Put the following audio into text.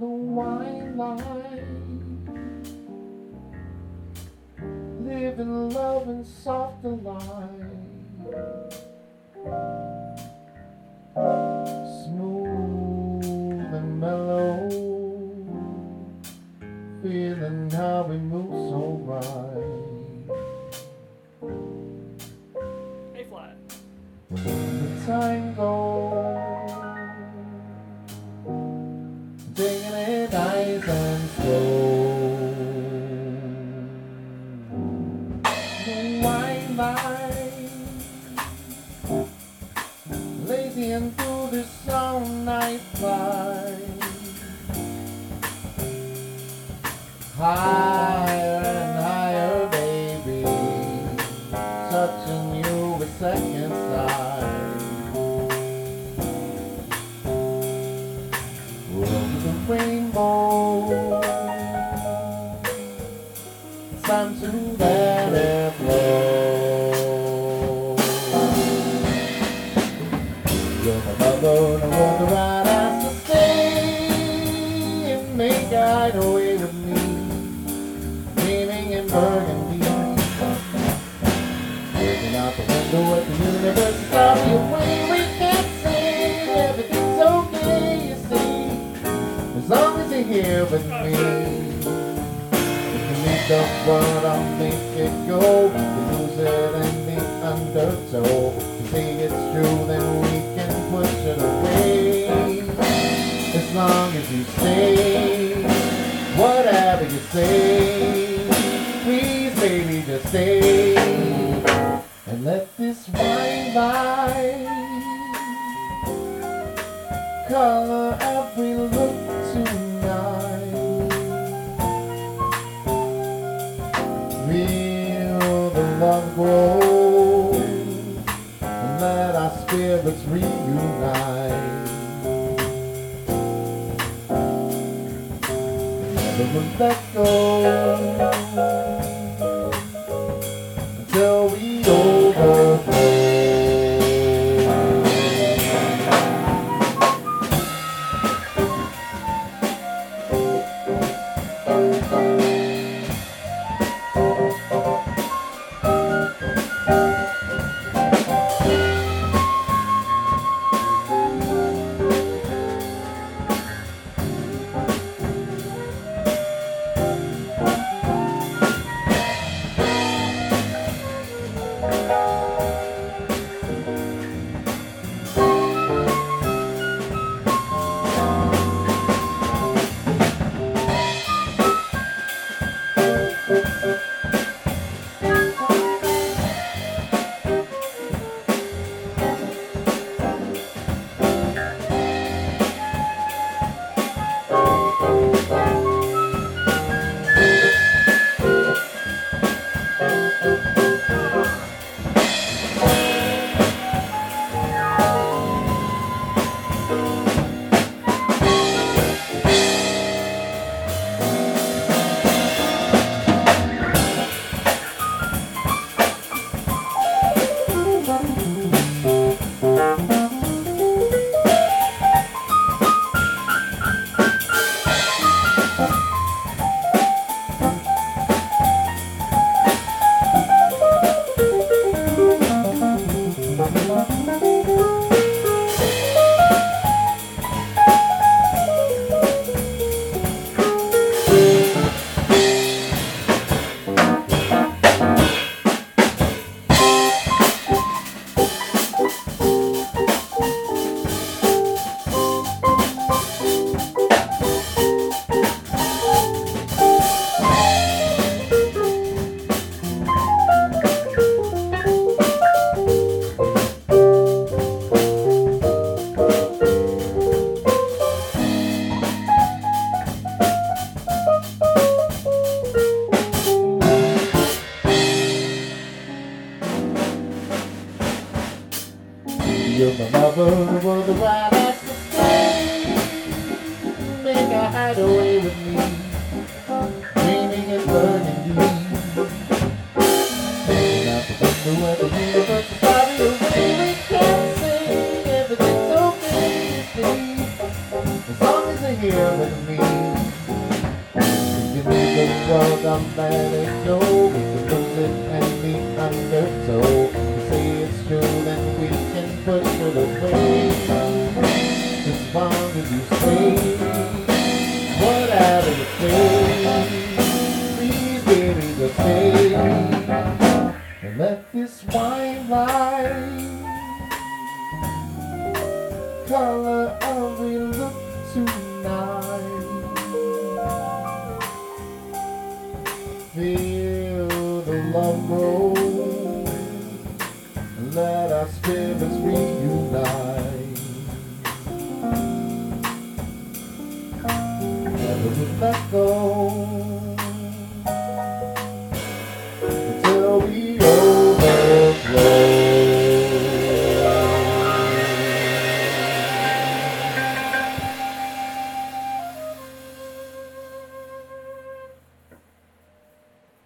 the wine line. Live in love and soft delight. Smooth and mellow. Feeling how we move so right. A flat. The tango. Wine light, lazy and this all night flight. Higher with me. Can make world, I'll make it go. Can lose it in the undertow. You say it's true, then we can push it away. As long as you stay, whatever you say, please, baby, just stay and let this wine light color Feel the grow and let our spirits reunite. Never let go You're my the world the right has to stay. Make a hideaway with me, dreaming and burning deep. Hanging out the window where the universe is far away. We can say everything's okay, you see, as long as you're here with me. Can leave the world, I'm go. We can lose it and if you say it's true, then we can push it away. As long as you say whatever you say, please, baby, just stay and let this wine